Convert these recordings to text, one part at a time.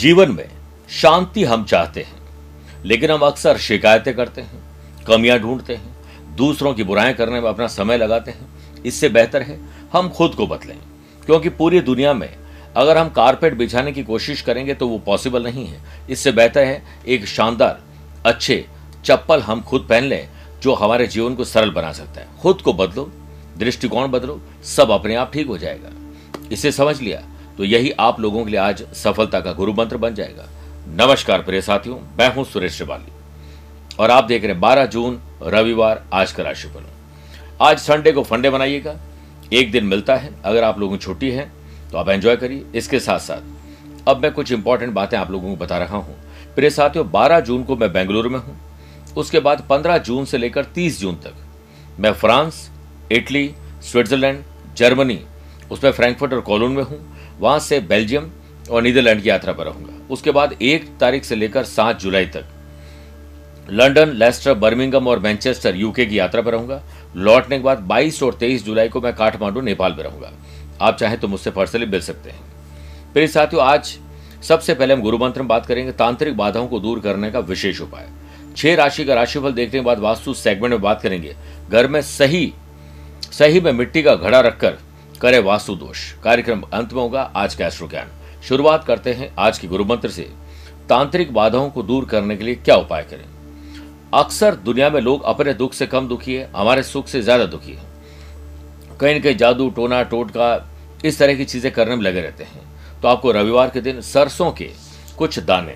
जीवन में शांति हम चाहते हैं, लेकिन हम अक्सर शिकायतें करते हैं, कमियाँ ढूंढते हैं, दूसरों की बुराएँ करने में अपना समय लगाते हैं। इससे बेहतर है हम खुद को बदलें, क्योंकि पूरी दुनिया में अगर हम कारपेट बिछाने की कोशिश करेंगे तो वो पॉसिबल नहीं है। इससे बेहतर है एक शानदार, अच्छे चप्पल हम खुद पहन लें जो हमारे जीवन को सरल बना सकता है। खुद को बदलो, दृष्टिकोण बदलो, सब अपने आप ठीक हो जाएगा। इसे समझ लिया तो यही आप लोगों के लिए आज सफलता का गुरु मंत्र बन जाएगा। नमस्कार प्रिय साथियों, मैं हूँ सुरेश श्रिवाली। और आप देख रहे हैं बारह जून, रविवार, आज का राशिफल आज संडे को फंडे बनाइएगा एक दिन मिलता है, अगर आप लोगों की छुट्टी है तो आप एंजॉय करिए। इसके साथ साथ अब मैं कुछ इंपॉर्टेंट बातें आप लोगों को बता रहा हूँ। प्रिय साथियों 12 जून को मैं बेंगलुरु में हूँ। उसके बाद 15 जून से लेकर 30 जून तक मैं फ्रांस, इटली, स्विट्जरलैंड, जर्मनी, उसमें फ्रैंकफर्ट और कॉलोन में हूँ। वहाँ से बेल्जियम और नीदरलैंड की यात्रा पर रहूँगा। उसके बाद एक तारीख से लेकर सात जुलाई तक लंदन लेस्टर, बर्मिंगम और मैनचेस्टर, यूके की यात्रा पर रहूँगा। लौटने के बाद 22 और 23 जुलाई को मैं काठमांडू, नेपाल में रहूँगा। आप चाहें तो मुझसे पर्सनली मिल सकते हैं। फिर साथियों, आज सबसे पहले हम गुरु मंत्र में बात करेंगे, तांत्रिक बाधाओं को दूर करने का विशेष उपाय। छह राशि का राशिफल देखने के बाद वास्तु सेगमेंट में बात करेंगे। घर में सही सही में मिट्टी का घड़ा रखकर करे वास्तु दोष कार्यक्रम अंत में होगा आज का एस्ट्रो ज्ञान शुरुआत करते हैं आज के गुरु मंत्र से। तांत्रिक बाधाओं को दूर करने के लिए क्या उपाय करें? अक्सर दुनिया में लोग अपने दुख से कम दुखी है, हमारे सुख से ज़्यादा दुखी है। कहीं न कहीं जादू, टोना, टोटका, इस तरह की चीज़ें करने में लगे रहते हैं। तो आपको रविवार के दिन सरसों के कुछ दाने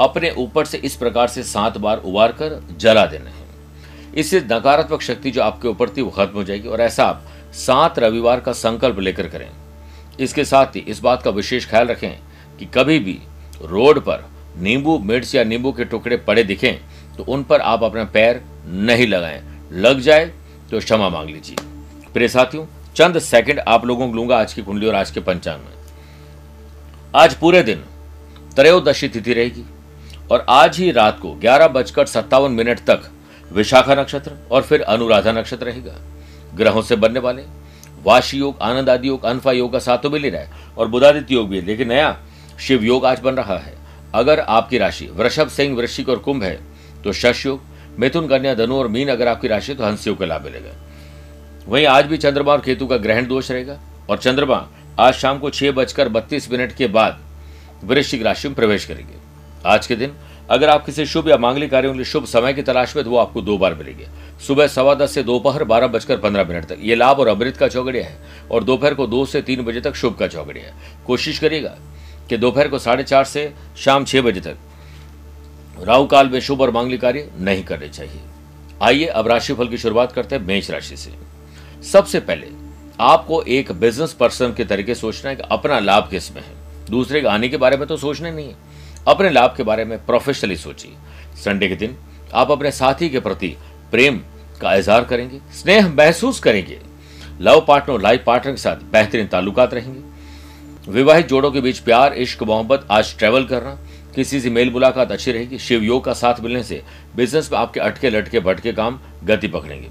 अपने ऊपर से इस प्रकार से सात बार उबार कर जला देने हैं। इससे नकारात्मक शक्ति जो आपके ऊपर थी, वो खत्म हो जाएगी और ऐसा आप सात रविवार का संकल्प लेकर करें। इसके साथ ही इस बात का विशेष ख्याल रखें कि कभी भी रोड पर नींबू, मिर्च या नींबू के टुकड़े पड़े दिखें तो उन पर आप अपना पैर नहीं लगाएँ। लग जाए तो क्षमा मांग लीजिए। प्रिय साथियों, चंद सेकंड आप लोगों को लूँगा आज की कुंडली और आज के पंचांग में। आज पूरे दिन त्रयोदशी तिथि रहेगी और आज ही रात को ग्यारह बजकर सत्तावन मिनट तक विशाखा नक्षत्र और फिर अनुराधा नक्षत्र रहेगा। ग्रहों से बनने वाले, वाशी योग, आनंद आदि योग, अनफा योग का साथ तो मिल ही रहा है, और बुधादित्य योग भी है। लेकिन नया शिव योग आज बन रहा है। अगर आपकी राशि, वृषभ, सिंह, वृश्चिक और कुंभ है तो शश योग, मिथुन, कन्या, धनु और मीन अगर आपकी राशि तो हंस योग का लाभ मिलेगा। वहीं आज भी चंद्रमा और केतु का ग्रहण दोष रहेगा, और चंद्रमा आज शाम को छह बजकर बत्तीस मिनट के बाद वृश्चिक राशि में प्रवेश करेंगे। आज के दिन, अगर आप किसी शुभ या मांगलिक कार्यों के लिए शुभ समय की तलाश में तो वो आपको दो बार मिलेंगे। सुबह सवा दस से दोपहर बारह बजकर पंद्रह मिनट तक। ये लाभ और अमृत का चौगड़िया है और दोपहर को दो से तीन बजे तक शुभ का चौगड़िया है। कोशिश करिएगा कि दोपहर को साढ़े चार से शाम छह बजे तक राहु काल में शुभ और मांगलिक कार्य नहीं करने चाहिए। आइए अब राशिफल की शुरुआत करते हैं मेष राशि से। सबसे पहले, आपको एक बिज़नेस पर्सन के तरीके सोचना है कि अपना लाभ किसमें है। दूसरे के आने के बारे में तो सोचना नहीं है। अपने लाभ के बारे में प्रोफेशनली सोचिए। संडे के दिन आप अपने साथी के प्रति प्रेम का इजहार करेंगे, स्नेह महसूस करेंगे, लव पार्टनर और लाइफ पार्टनर के साथ बेहतरीन ताल्लुकात रहेंगे। विवाहित जोड़ों के बीच प्यार, इश्क, मोहब्बत आज ट्रेवल करना किसी से मेल मुलाकात अच्छी रहेगी, शिव योग का साथ मिलने से बिज़नेस में आपके अटके, लटके, भटके काम गति पकड़ेंगे।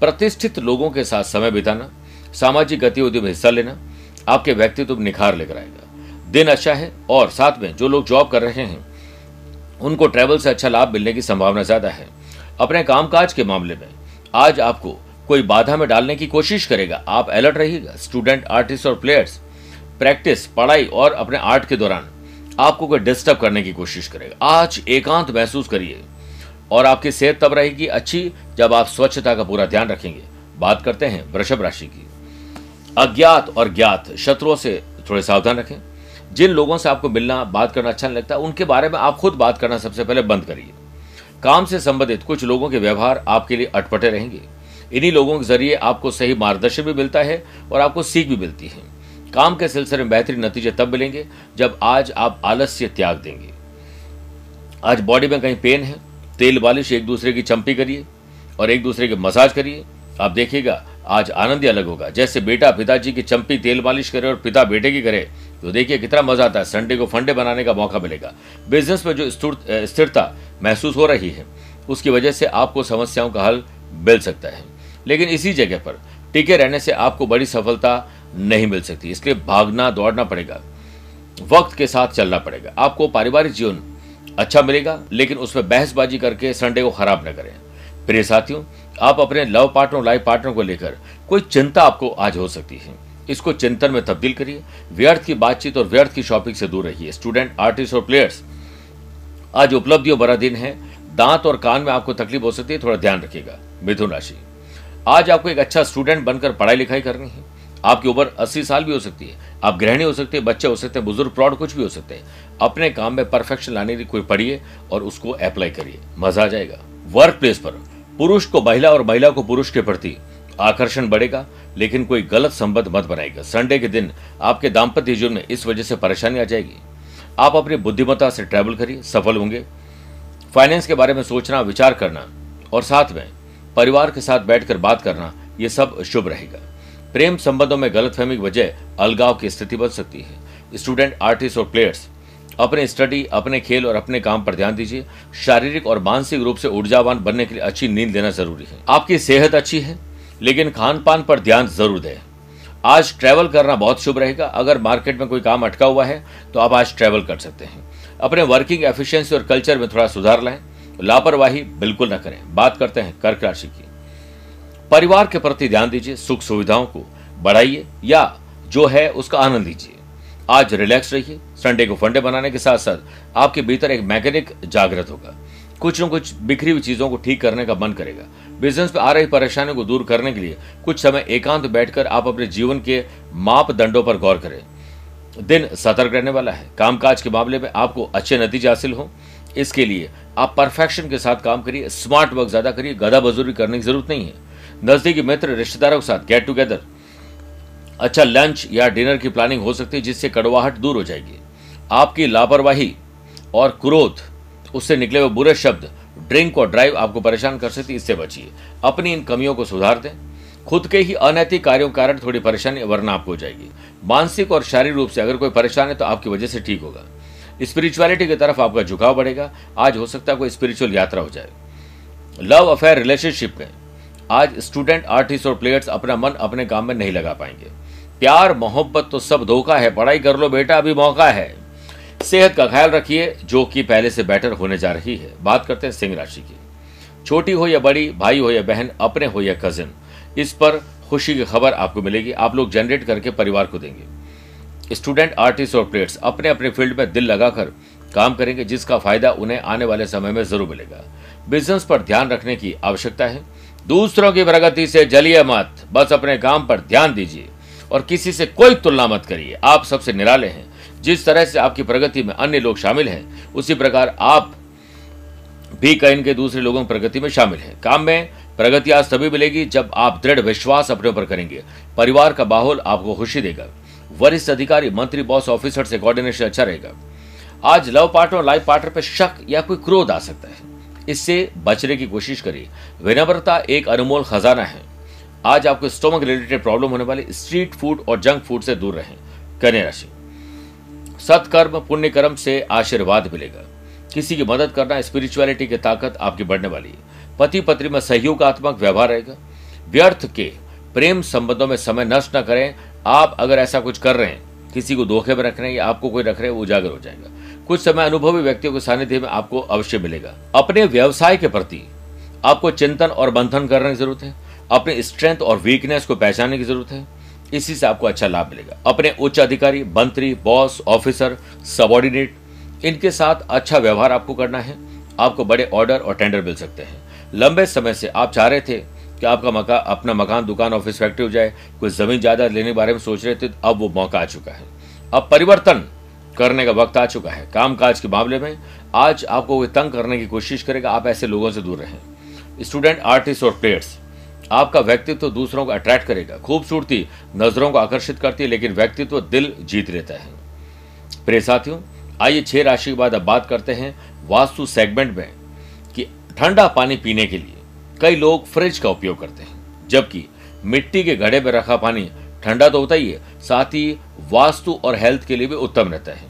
प्रतिष्ठित लोगों के साथ समय बिताना, सामाजिक गतिविधियों में हिस्सा लेना, आपके व्यक्तित्व में निखार लेकर आएगा। दिन अच्छा है और साथ में जो लोग जॉब कर रहे हैं, उनको ट्रैवल से अच्छा लाभ मिलने की संभावना ज़्यादा है। अपने कामकाज के मामले में। आज आपको कोई बाधा में डालने की कोशिश करेगा। आप अलर्ट रहिएगा। स्टूडेंट आर्टिस्ट और प्लेयर्स प्रैक्टिस पढ़ाई और अपने आर्ट के दौरान आपको कोई डिस्टर्ब करने की कोशिश करेगा। आज एकांत महसूस करिए और आपकी सेहत तब रहेगी अच्छी जब आप स्वच्छता का पूरा ध्यान रखेंगे। बात करते हैं वृषभ राशि की। अज्ञात और ज्ञात शत्रुओं से थोड़े सावधान रखें। जिन लोगों से आपको मिलना, बात करना अच्छा नहीं लगता, उनके बारे में आप खुद बात करना सबसे पहले बंद करिए। काम से संबंधित कुछ लोगों के व्यवहार आपके लिए अटपटे रहेंगे। इन्हीं लोगों के ज़रिए आपको सही मार्गदर्शन भी मिलता है और आपको सीख भी मिलती है। काम के सिलसिले में बेहतरीन नतीजे तब मिलेंगे जब आज आप आलस्य त्याग देंगे। आज बॉडी में कहीं पेन है, तेल बालिश एक दूसरे की चंपी करिए और एक दूसरे के मसाज करिए। आप देखिएगा, आज आनंद ही अलग होगा। जैसे बेटा पिताजी की चंपी तेल मालिश करे और पिता बेटे की करे तो देखिए कितना मज़ा आता है। संडे को फंडे बनाने का मौका मिलेगा। बिज़नेस में जो स्थिरता महसूस हो रही है, उसकी वजह से आपको समस्याओं का हल मिल सकता है। लेकिन इसी जगह पर टिके रहने से आपको बड़ी सफलता नहीं मिल सकती। इसलिए भागना, दौड़ना पड़ेगा। वक्त के साथ चलना पड़ेगा। आपको पारिवारिक जीवन अच्छा मिलेगा, लेकिन उसमें बहसबाजी करके संडे को खराब न करें। प्रिय साथियों, आप अपने लव पार्टनर लाइफ पार्टनर को लेकर कोई चिंता आपको आज हो सकती है। इसको चिंतन में तब्दील करिए। व्यर्थ की बातचीत और व्यर्थ की शॉपिंग से दूर रहिए। स्टूडेंट आर्टिस्ट और प्लेयर्स आज उपलब्धियों भरा दिन है। दांत और कान में आपको तकलीफ़ हो सकती है, थोड़ा ध्यान रखिएगा। मिथुन राशि, आज आपको एक अच्छा स्टूडेंट बनकर पढ़ाई लिखाई करनी है। आपकी उम्र 80 साल भी हो सकती है। आप गृहिणी हो सकते हैं, बच्चे हो सकते हैं, बुज़ुर्ग, प्रौढ़, कुछ भी हो सकते हैं। अपने काम में परफेक्शन लाने की कोई पढ़िए और उसको अप्लाई करिए। मज़ा आ जाएगा। वर्क प्लेस पर, पुरुष को महिला और महिला को पुरुष के प्रति आकर्षण बढ़ेगा, लेकिन कोई गलत संबंध मत बनाएगा। संडे के दिन आपके दाम्पत्य जीवन में इस वजह से परेशानी आ जाएगी। आप अपनी बुद्धिमत्ता से ट्रैवल करिए, सफल होंगे। फाइनेंस के बारे में सोचना, विचार करना, और साथ में परिवार के साथ बैठकर बात करना, ये सब शुभ रहेगा। प्रेम संबंधों में गलतफहमी की वजह अलगाव की स्थिति बन सकती है। स्टूडेंट आर्टिस्ट और प्लेयर्स अपने स्टडी अपने खेल और अपने काम पर ध्यान दीजिए। शारीरिक और मानसिक रूप से ऊर्जावान बनने के लिए अच्छी नींद लेना ज़रूरी है। आपकी सेहत अच्छी है? लेकिन खान पान पर ध्यान ज़रूर दें। आज ट्रैवल करना बहुत शुभ रहेगा। अगर मार्केट में कोई काम अटका हुआ है तो आप आज ट्रैवल कर सकते हैं। अपने वर्किंग एफिशिएंसी और कल्चर में थोड़ा सुधार लाएँ। लापरवाही बिल्कुल न करें। बात करते हैं कर्क राशि की। परिवार के प्रति ध्यान दीजिए, सुख सुविधाओं को बढ़ाइए या जो है उसका आनंद लीजिए। आज रिलैक्स रहिए। संडे को फंडे बनाने के साथ साथ आपके भीतर एक मैकेनिक जागृत होगा। कुछ न कुछ बिखरी हुई चीज़ों को ठीक करने का मन करेगा। बिज़नेस में आ रही परेशानियों को दूर करने के लिए कुछ समय एकांत बैठकर आप अपने जीवन के मापदंडों पर गौर करें। दिन सतर्क रहने वाला है। कामकाज के मामले में आपको अच्छे नतीजे हासिल हो। इसके लिए आप परफेक्शन के साथ काम करिए स्मार्ट वर्क ज़्यादा करिए गदा बजूरी करने की ज़रूरत नहीं है। नजदीकी मित्र, रिश्तेदारों के साथ गेट टुगेदर अच्छा लंच या डिनर की प्लानिंग हो सकती है, जिससे कड़वाहट दूर हो जाएगी। आपकी लापरवाही और क्रोध उससे निकले हुए बुरे शब्द, ड्रिंक और ड्राइव आपको परेशान कर सकती इससे बचिए। अपनी इन कमियों को सुधार दें। खुद के ही अनैतिक कार्यों के कारण थोड़ी परेशानी, वरना आपको हो जाएगी। मानसिक और शारीरिक रूप से अगर कोई परेशान है तो आपकी वजह से ठीक होगा। स्पिरिचुअलिटी की तरफ़ आपका झुकाव बढ़ेगा। आज हो सकता है कोई स्पिरिचुअल यात्रा हो जाए। लव अफेयर रिलेशनशिप में, आज स्टूडेंट, आर्टिस्ट और प्लेयर्स अपना मन अपने काम में नहीं लगा पाएँगे। प्यार, मोहब्बत तो सब धोखा है। पढ़ाई कर लो बेटा, अभी मौका है। सेहत का ख्याल रखिए, जो कि पहले से बेटर होने जा रही है। बात करते हैं सिंह राशि की। छोटी हो या बड़ी, भाई हो या बहन, अपने हो या कजिन इस पर खुशी की खबर आपको मिलेगी। आप लोग जनरेट करके परिवार को देंगे। स्टूडेंट आर्टिस्ट और प्लेयर्स अपने अपने फ़ील्ड में दिल लगाकर काम करेंगे, जिसका फ़ायदा उन्हें आने वाले समय में ज़रूर मिलेगा। बिज़नेस पर ध्यान रखने की आवश्यकता है। दूसरों की प्रगति से जलिए मत। बस अपने काम पर ध्यान दीजिए। और किसी से कोई तुलना मत करिए। आप सबसे निराले हैं। जिस तरह से आपकी प्रगति में अन्य लोग शामिल हैं, उसी प्रकार आप भी कहीं के दूसरे लोगों की प्रगति में शामिल हैं। काम में प्रगति आज तभी मिलेगी जब आप दृढ़ विश्वास अपने ऊपर करेंगे। परिवार का माहौल आपको खुशी देगा। वरिष्ठ अधिकारी, मंत्री, बॉस, ऑफिसर से कोऑर्डिनेशन अच्छा रहेगा। आज लव पार्टनर और लाइफ पार्टनर पर शक या कोई क्रोध आ सकता है। इससे बचने की कोशिश करिए। विनम्रता एक अनमोल खजाना है। आज आपको स्टोमक रिलेटेड प्रॉब्लम होने वाले स्ट्रीट फ़ूड और जंक फ़ूड से दूर रहें। कन्या राशि। सत्कर्म पुण्य कर्म से आशीर्वाद मिलेगा। किसी की मदद करना स्पिरिचुअलिटी की ताकत आपकी बढ़ने वाली है। पति पत्नी में सहयोगात्मक व्यवहार रहेगा। व्यर्थ के प्रेम संबंधों में समय नष्ट न करें। आप अगर ऐसा कुछ कर रहे हैं, किसी को धोखे में रख रहे हैं या आपको कोई रख रहे हैं, वो उजागर हो जाएगा। कुछ समय अनुभवी व्यक्तियों के सानिध्य में आपको अवश्य मिलेगा। अपने व्यवसाय के प्रति आपको चिंतन और बंधन करने की ज़रूरत है। अपने स्ट्रेंथ और वीकनेस को पहचानने की ज़रूरत है। इसी से आपको अच्छा लाभ मिलेगा। अपने उच्च अधिकारी, मंत्री, बॉस, ऑफिसर, सबॉर्डिनेट, इनके साथ अच्छा व्यवहार आपको करना है। आपको बड़े ऑर्डर और टेंडर मिल सकते हैं। लंबे समय से आप चाह रहे थे कि आपका मकान अपना मकान, दुकान, ऑफ़िस फैक्ट्री हो जाए, कोई ज़मीन जायदाद लेने के बारे में सोच रहे थे, अब वो मौका आ चुका है। अब परिवर्तन करने का वक्त आ चुका है। कामकाज के मामले में आज आपको कोई तंग करने की कोशिश करेगा, आप ऐसे लोगों से दूर रहें। स्टूडेंट, आर्टिस्ट और प्लेयर्स आपका व्यक्तित्व दूसरों को अट्रैक्ट करेगा, खूबसूरती नज़रों को आकर्षित करती है, लेकिन व्यक्तित्व दिल जीत लेता है। प्रिय साथियों, आइए छह राशि के बाद अब बात करते हैं वास्तु सेगमेंट में कि ठंडा पानी पीने के लिए कई लोग फ्रिज का उपयोग करते हैं, जबकि मिट्टी के घड़े में रखा पानी ठंडा तो होता ही है, साथ ही वास्तु और हेल्थ के लिए भी उत्तम रहता है।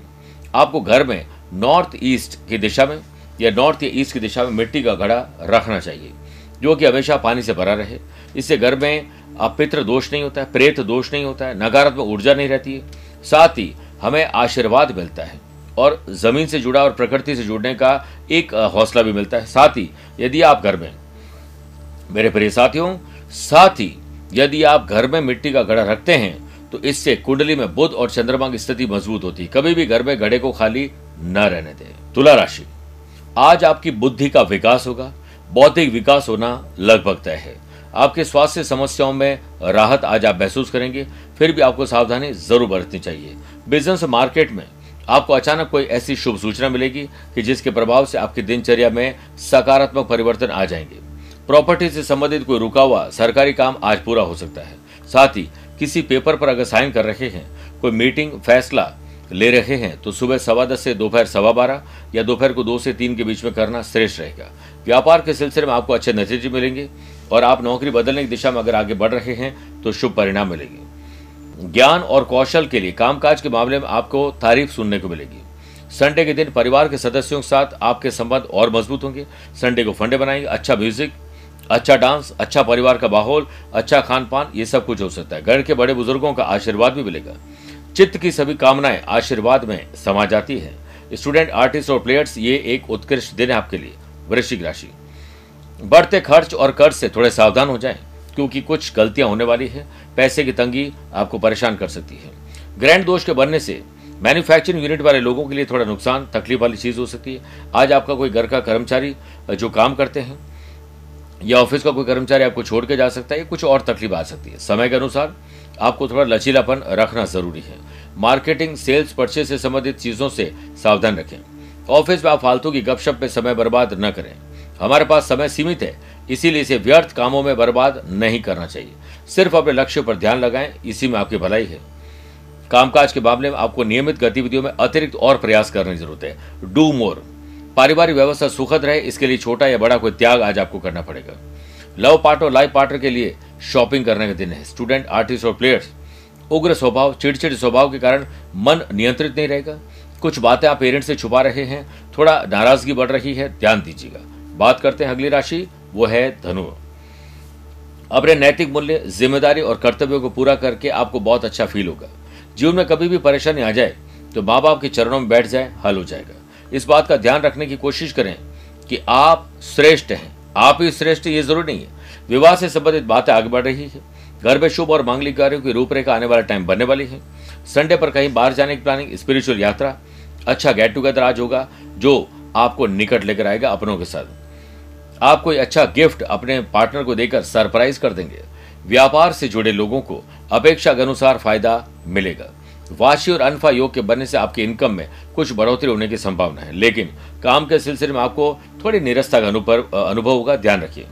आपको घर में नॉर्थ ईस्ट की दिशा में या नॉर्थ या ईस्ट की दिशा में मिट्टी का घड़ा रखना चाहिए। जो कि हमेशा पानी से भरा रहे। इससे घर में अपित्र दोष नहीं होता है, प्रेत दोष नहीं होता है, नकारात्मक ऊर्जा नहीं रहती है। साथ ही हमें आशीर्वाद मिलता है और ज़मीन से जुड़ा और प्रकृति से जुड़ने का एक हौसला भी मिलता है। साथ ही यदि आप घर में, मेरे प्रिय साथियों, साथ ही यदि आप घर में मिट्टी का घड़ा रखते हैं तो इससे कुंडली में बुद्ध और चंद्रमा की स्थिति मज़बूत होती है। कभी भी घर में घड़े को खाली न रहने दें। तुला राशि। आज आपकी बुद्धि का विकास होगा बौद्धिक विकास होना लगभग तय है। आपके स्वास्थ्य समस्याओं में राहत आज आप महसूस करेंगे, फिर भी आपको सावधानी ज़रूर बरतनी चाहिए। बिज़नेस मार्केट में आपको अचानक कोई ऐसी शुभ सूचना मिलेगी कि जिसके प्रभाव से आपकी दिनचर्या में सकारात्मक परिवर्तन आ जाएँगे। प्रॉपर्टी से संबंधित कोई रुका हुआ सरकारी काम आज पूरा हो सकता है। साथ ही किसी पेपर पर अगर साइन कर रहे हैं, कोई मीटिंग, फैसला ले रहे हैं तो सुबह सवा दस से दोपहर सवा बारह या दोपहर को दो से तीन के बीच में करना श्रेष्ठ रहेगा। व्यापार के सिलसिले में आपको अच्छे नतीजे मिलेंगे और आप नौकरी बदलने की दिशा में अगर आगे बढ़ रहे हैं तो शुभ परिणाम मिलेंगे। ज्ञान और कौशल के लिए कामकाज के मामले में आपको तारीफ़ सुनने को मिलेगी। संडे के दिन परिवार के सदस्यों के साथ आपके संबंध और मज़बूत होंगे। संडे को फंडे बनाएँगे। अच्छा म्यूज़िक अच्छा डांस अच्छा परिवार का माहौल अच्छा खान पान ये सब कुछ हो सकता है। घर के बड़े बुज़ुर्गों का आशीर्वाद भी मिलेगा। चित्त की सभी कामनाएँ आशीर्वाद में समा जाती है। स्टूडेंट, आर्टिस्ट और प्लेयर्स, ये एक उत्कृष्ट दिन है आपके लिए। वृश्चिक राशि। बढ़ते खर्च और कर्ज से थोड़े सावधान हो जाएँ, क्योंकि कुछ गलतियाँ होने वाली है, पैसे की तंगी आपको परेशान कर सकती है। ग्रैंड दोष के बनने से मैन्युफैक्चरिंग यूनिट वाले लोगों के लिए थोड़ा नुकसान, तकलीफ़ वाली चीज़ हो सकती है। आज आपका कोई घर का कर्मचारी जो काम करते हैं, या ऑफ़िस का कोई कर्मचारी आपको छोड़ के जा सकता है कुछ और तकलीफ़ आ सकती है। समय के अनुसार आपको थोड़ा लचीलापन रखना ज़रूरी है। मार्केटिंग, सेल्स परचेज से संबंधित चीज़ों से सावधान रखें। ऑफ़िस में आप फालतू की गपशप में समय बर्बाद न करें। हमारे पास समय सीमित है, इसीलिए इसे व्यर्थ कामों में बर्बाद नहीं करना चाहिए। सिर्फ़ अपने लक्ष्य पर ध्यान लगाएँ, इसी में आपकी भलाई है। कामकाज के मामले में आपको नियमित गतिविधियों में अतिरिक्त और प्रयास करने की ज़रूरत है। Do more. पारिवारिक व्यवस्था सुखद रहे, इसके लिए छोटा या बड़ा कोई त्याग आज आपको करना पड़ेगा। लव पार्ट और लाइफ पार्टनर के लिए शॉपिंग करने का दिन है। स्टूडेंट, आर्टिस्ट और प्लेयर्स। उग्र स्वभाव, चिड़चिड़ स्वभाव के कारण मन नियंत्रित नहीं रहेगा। कुछ बातें आप पेरेंट्स से छुपा रहे हैं, थोड़ा नाराज़गी बढ़ रही है, ध्यान दीजिएगा। बात करते हैं अगली राशि, वो है धनु। अपने नैतिक मूल्य, ज़िम्मेदारी और कर्तव्यों को पूरा करके आपको बहुत अच्छा फील होगा। जीवन में कभी भी परेशानी आ जाए तो माँ बाप के चरणों में बैठ जाए, हल हो जाएगा। इस बात का ध्यान रखने की कोशिश करें कि आप श्रेष्ठ हैं। आप ही श्रेष्ठ, ये ज़रूरी नहीं है। विवाह से संबंधित बातें आगे बढ़ रही है। घर में शुभ और मांगलिक कार्यों की रूपरेखा आने वाला टाइम बनने वाली है। संडे पर कहीं बाहर जाने की प्लानिंग स्पिरिचुअल यात्रा। अच्छा गेट टुगेदर आज होगा, जो आपको निकट लेकर आएगा अपनों के साथ। आप कोई अच्छा गिफ्ट अपने पार्टनर को देकर सरप्राइज़ कर देंगे। व्यापार से जुड़े लोगों को अपेक्षा के अनुसार फ़ायदा मिलेगा। वाशी और अनफा योग के बनने से आपकी इनकम में कुछ बढ़ोतरी होने की संभावना है। लेकिन काम के सिलसिले में आपको थोड़ी निरस्ता का अनुभव होगा, ध्यान रखिए।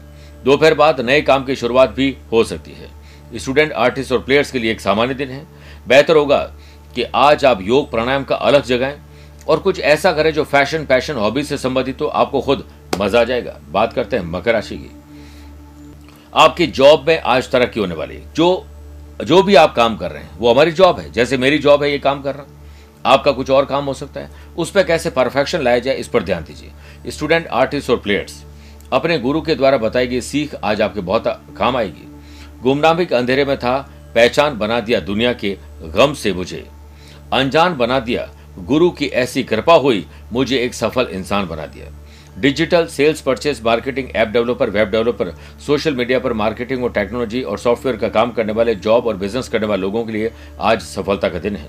दोपहर बाद नए काम की शुरुआत भी हो सकती है। स्टूडेंट, आर्टिस्ट और प्लेयर्स के लिए एक सामान्य दिन है। बेहतर होगा कि आज आप योग प्राणायाम का अलग जगाएँ और कुछ ऐसा करें जो फ़ैशन, पैशन, हॉबी से संबंधित हो, आपको खुद मज़ा आ जाएगा। बात करते हैं मकर राशि की। आपकी जॉब में आज तरक्की होने वाली है। जो जो भी आप काम कर रहे हैं, वो हमारी जॉब है। जैसे मेरी जॉब है, ये काम कर करना आपका कुछ और काम हो सकता है। उस पर कैसे परफेक्शन लाया जाए, इस पर ध्यान दीजिए। स्टूडेंट, आर्टिस्ट और प्लेयर्स, अपने गुरु के द्वारा बताई गई सीख आज आपके बहुत काम आएगी। गुमनामी के अंधेरे में था, पहचान बना दिया दुनिया के गम से मुझे। अनजान बना दिया, गुरु की ऐसी कृपा हुई, मुझे एक सफल इंसान बना दिया। Digital sales purchase, marketing app developer, web developer, social media पर मार्केटिंग और टेक्नोलॉजी और सॉफ्टवेयर का काम करने वाले, जॉब और बिज़नेस करने वाले लोगों के लिए आज सफलता का दिन है।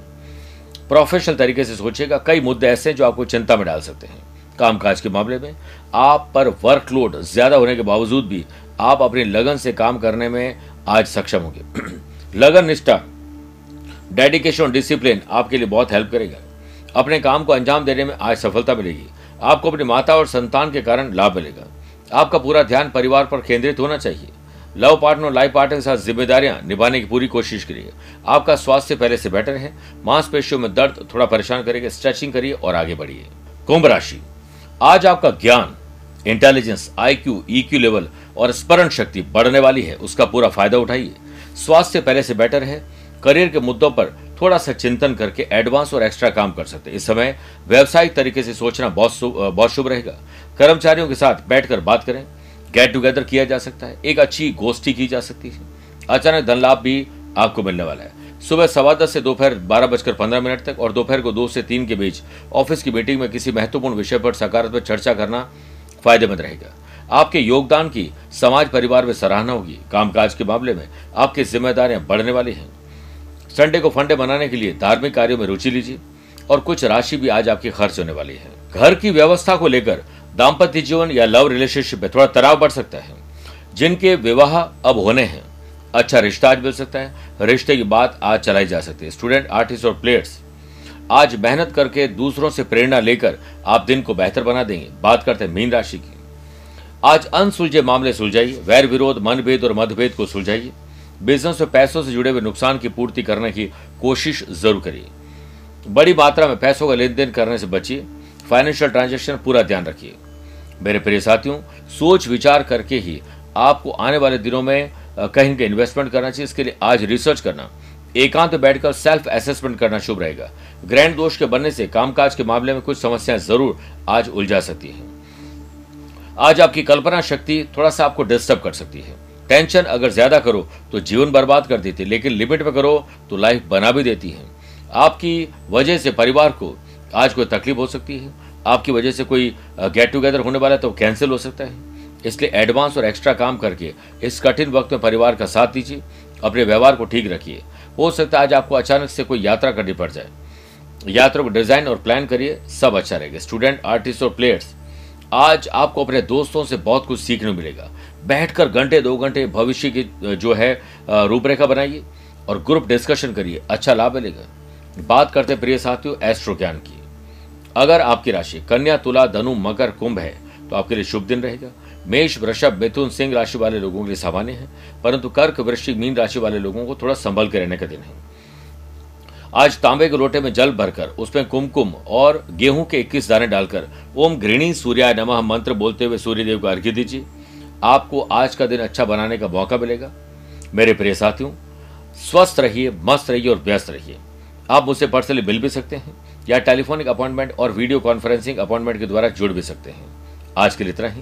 प्रोफेशनल तरीके से सोचिएगा, कई मुद्दे ऐसे हैं जो आपको चिंता में डाल सकते हैं। कामकाज के मामले में, आप पर वर्कलोड ज़्यादा होने के बावजूद भी, आप अपनी लगन से काम करने में आज सक्षम होंगे। लगन, निष्ठा डेडिकेशन डिसिप्लिन आपके लिए बहुत हेल्प करेगा। अपने काम को अंजाम देने में आज सफलता मिलेगी। आपको अपनी माता और संतान के कारण लाभ मिलेगा। आपका पूरा ध्यान परिवार पर केंद्रित होना चाहिए। लव पार्टनर और लाइफ पार्टनर के साथ जिम्मेदारियाँ निभाने की पूरी कोशिश करिए। आपका स्वास्थ्य पहले से बेटर है। मांसपेशियों में दर्द थोड़ा परेशान करेगा। स्ट्रेचिंग करिए और आगे बढ़िए। कुंभ राशि। आज आपका ज्ञान इंटेलिजेंस आईक्यू ईक्यू लेवल और स्मरण शक्ति बढ़ने वाली है, उसका पूरा फ़ायदा उठाइए। स्वास्थ्य पहले से बेटर है करियर के मुद्दों पर थोड़ा सा चिंतन करके एडवांस और एक्स्ट्रा काम कर सकते हैं। इस समय व्यवसायिक तरीके से सोचना बहुत बहुत शुभ रहेगा। कर्मचारियों के साथ बैठकर बात करें गेट टुगेदर किया जा सकता है, एक अच्छी गोष्ठी की जा सकती है। अचानक धन लाभ भी आपको मिलने वाला है। सुबह सवा दस से दोपहर बारह बजकर पंद्रह मिनट तक और दोपहर को दो से तीन के बीच ऑफ़िस की मीटिंग में किसी महत्वपूर्ण विषय पर सकारात्मक चर्चा करना फ़ायदेमंद रहेगा। आपके योगदान की समाज परिवार में सराहना होगी। कामकाज के मामले में आपकी जिम्मेदारियाँ बढ़ने वाली हैं। संडे को फंडे बनाने के लिए धार्मिक कार्यों में रुचि लीजिए और कुछ राशि भी आज आपकी खर्च होने वाली है। घर की व्यवस्था को लेकर दाम्पत्य जीवन या लव रिलेशनशिप में थोड़ा तनाव बढ़ सकता है। जिनके विवाह अब होने हैं अच्छा रिश्ता आज मिल सकता है। रिश्ते की बात आज चलाई जा सकती है। स्टूडेंट, आर्टिस्ट और प्लेयर्स आज मेहनत करके दूसरों से प्रेरणा लेकर आप दिन को बेहतर बना देंगे। बात करते हैं मीन राशि की। आज अनसुलझे मामले सुलझाइए, वैर विरोध, मनभेद और मतभेद को सुलझाइए। बिज़नेस में पैसों से जुड़े हुए नुकसान की पूर्ति करने की कोशिश ज़रूर करिए। बड़ी मात्रा में पैसों का लेन देन करने से बचिए। फाइनेंशियल ट्रांजेक्शन पूरा ध्यान रखिए। मेरे प्रिय साथियों, सोच विचार करके ही आपको आने वाले दिनों में कहीं कहीं इन्वेस्टमेंट करना चाहिए। इसके लिए आज रिसर्च करना। एकांत बैठकर सेल्फ असेसमेंट करना शुभ रहेगा। ग्रैंड दोष के बनने से कामकाज के मामले में कुछ समस्याएँ ज़रूर आज उलझा सकती हैं। आज आपकी कल्पना शक्ति थोड़ा सा आपको डिस्टर्ब कर सकती है। टेंशन अगर ज़्यादा करो तो जीवन बर्बाद कर देती है, लेकिन लिमिट में करो तो लाइफ बना भी देती है। आपकी वजह से परिवार को आज कोई तकलीफ़ हो सकती है। आपकी वजह से कोई गेट टुगेदर होने वाला है तो कैंसिल हो सकता है। इसलिए एडवांस और एक्स्ट्रा काम करके इस कठिन वक्त में परिवार का साथ दीजिए। अपने व्यवहार को ठीक रखिए। हो सकता है आज आपको अचानक से कोई यात्रा करनी पड़ जाए। यात्रा को डिज़ाइन और प्लान करिए, सब अच्छा रहेगा। स्टूडेंट, आर्टिस्ट और प्लेयर्स, आज आपको अपने दोस्तों से बहुत कुछ सीखने मिलेगा। बैठकर घंटे, दो घंटे भविष्य की, जो है रूपरेखा बनाइए और ग्रुप डिस्कशन करिए। अच्छा लाभ मिलेगा। बात करते प्रिय साथियों, एस्ट्रो ज्ञान की। अगर आपकी राशि कन्या, तुला, धनु, मकर, कुंभ है तो आपके लिए शुभ दिन रहेगा। मेष, वृषभ, मिथुन, सिंह राशि वाले लोगों के लिए सामान्य है, परंतु कर्क, वृश्चिक, मीन राशि वाले लोगों को थोड़ा संभल के रहने का दिन है। आज तांबे के लोटे में जल भरकर, उसमें कुमकुम और गेहूँ के 21 दाने डालकर, ओम घृणी सूर्या नमः मंत्र बोलते हुए सूर्यदेव को अर्घ्य दीजिए। आपको आज का दिन अच्छा बनाने का मौका मिलेगा। मेरे प्रिय साथियों, स्वस्थ रहिए, मस्त रहिए और व्यस्त रहिए। आप मुझसे पर्सनली मिल भी सकते हैं, या टेलीफोनिक अपॉइंटमेंट और वीडियो कॉन्फ्रेंसिंग अपॉइंटमेंट के द्वारा जुड़ भी सकते हैं। आज के लिए इतना ही।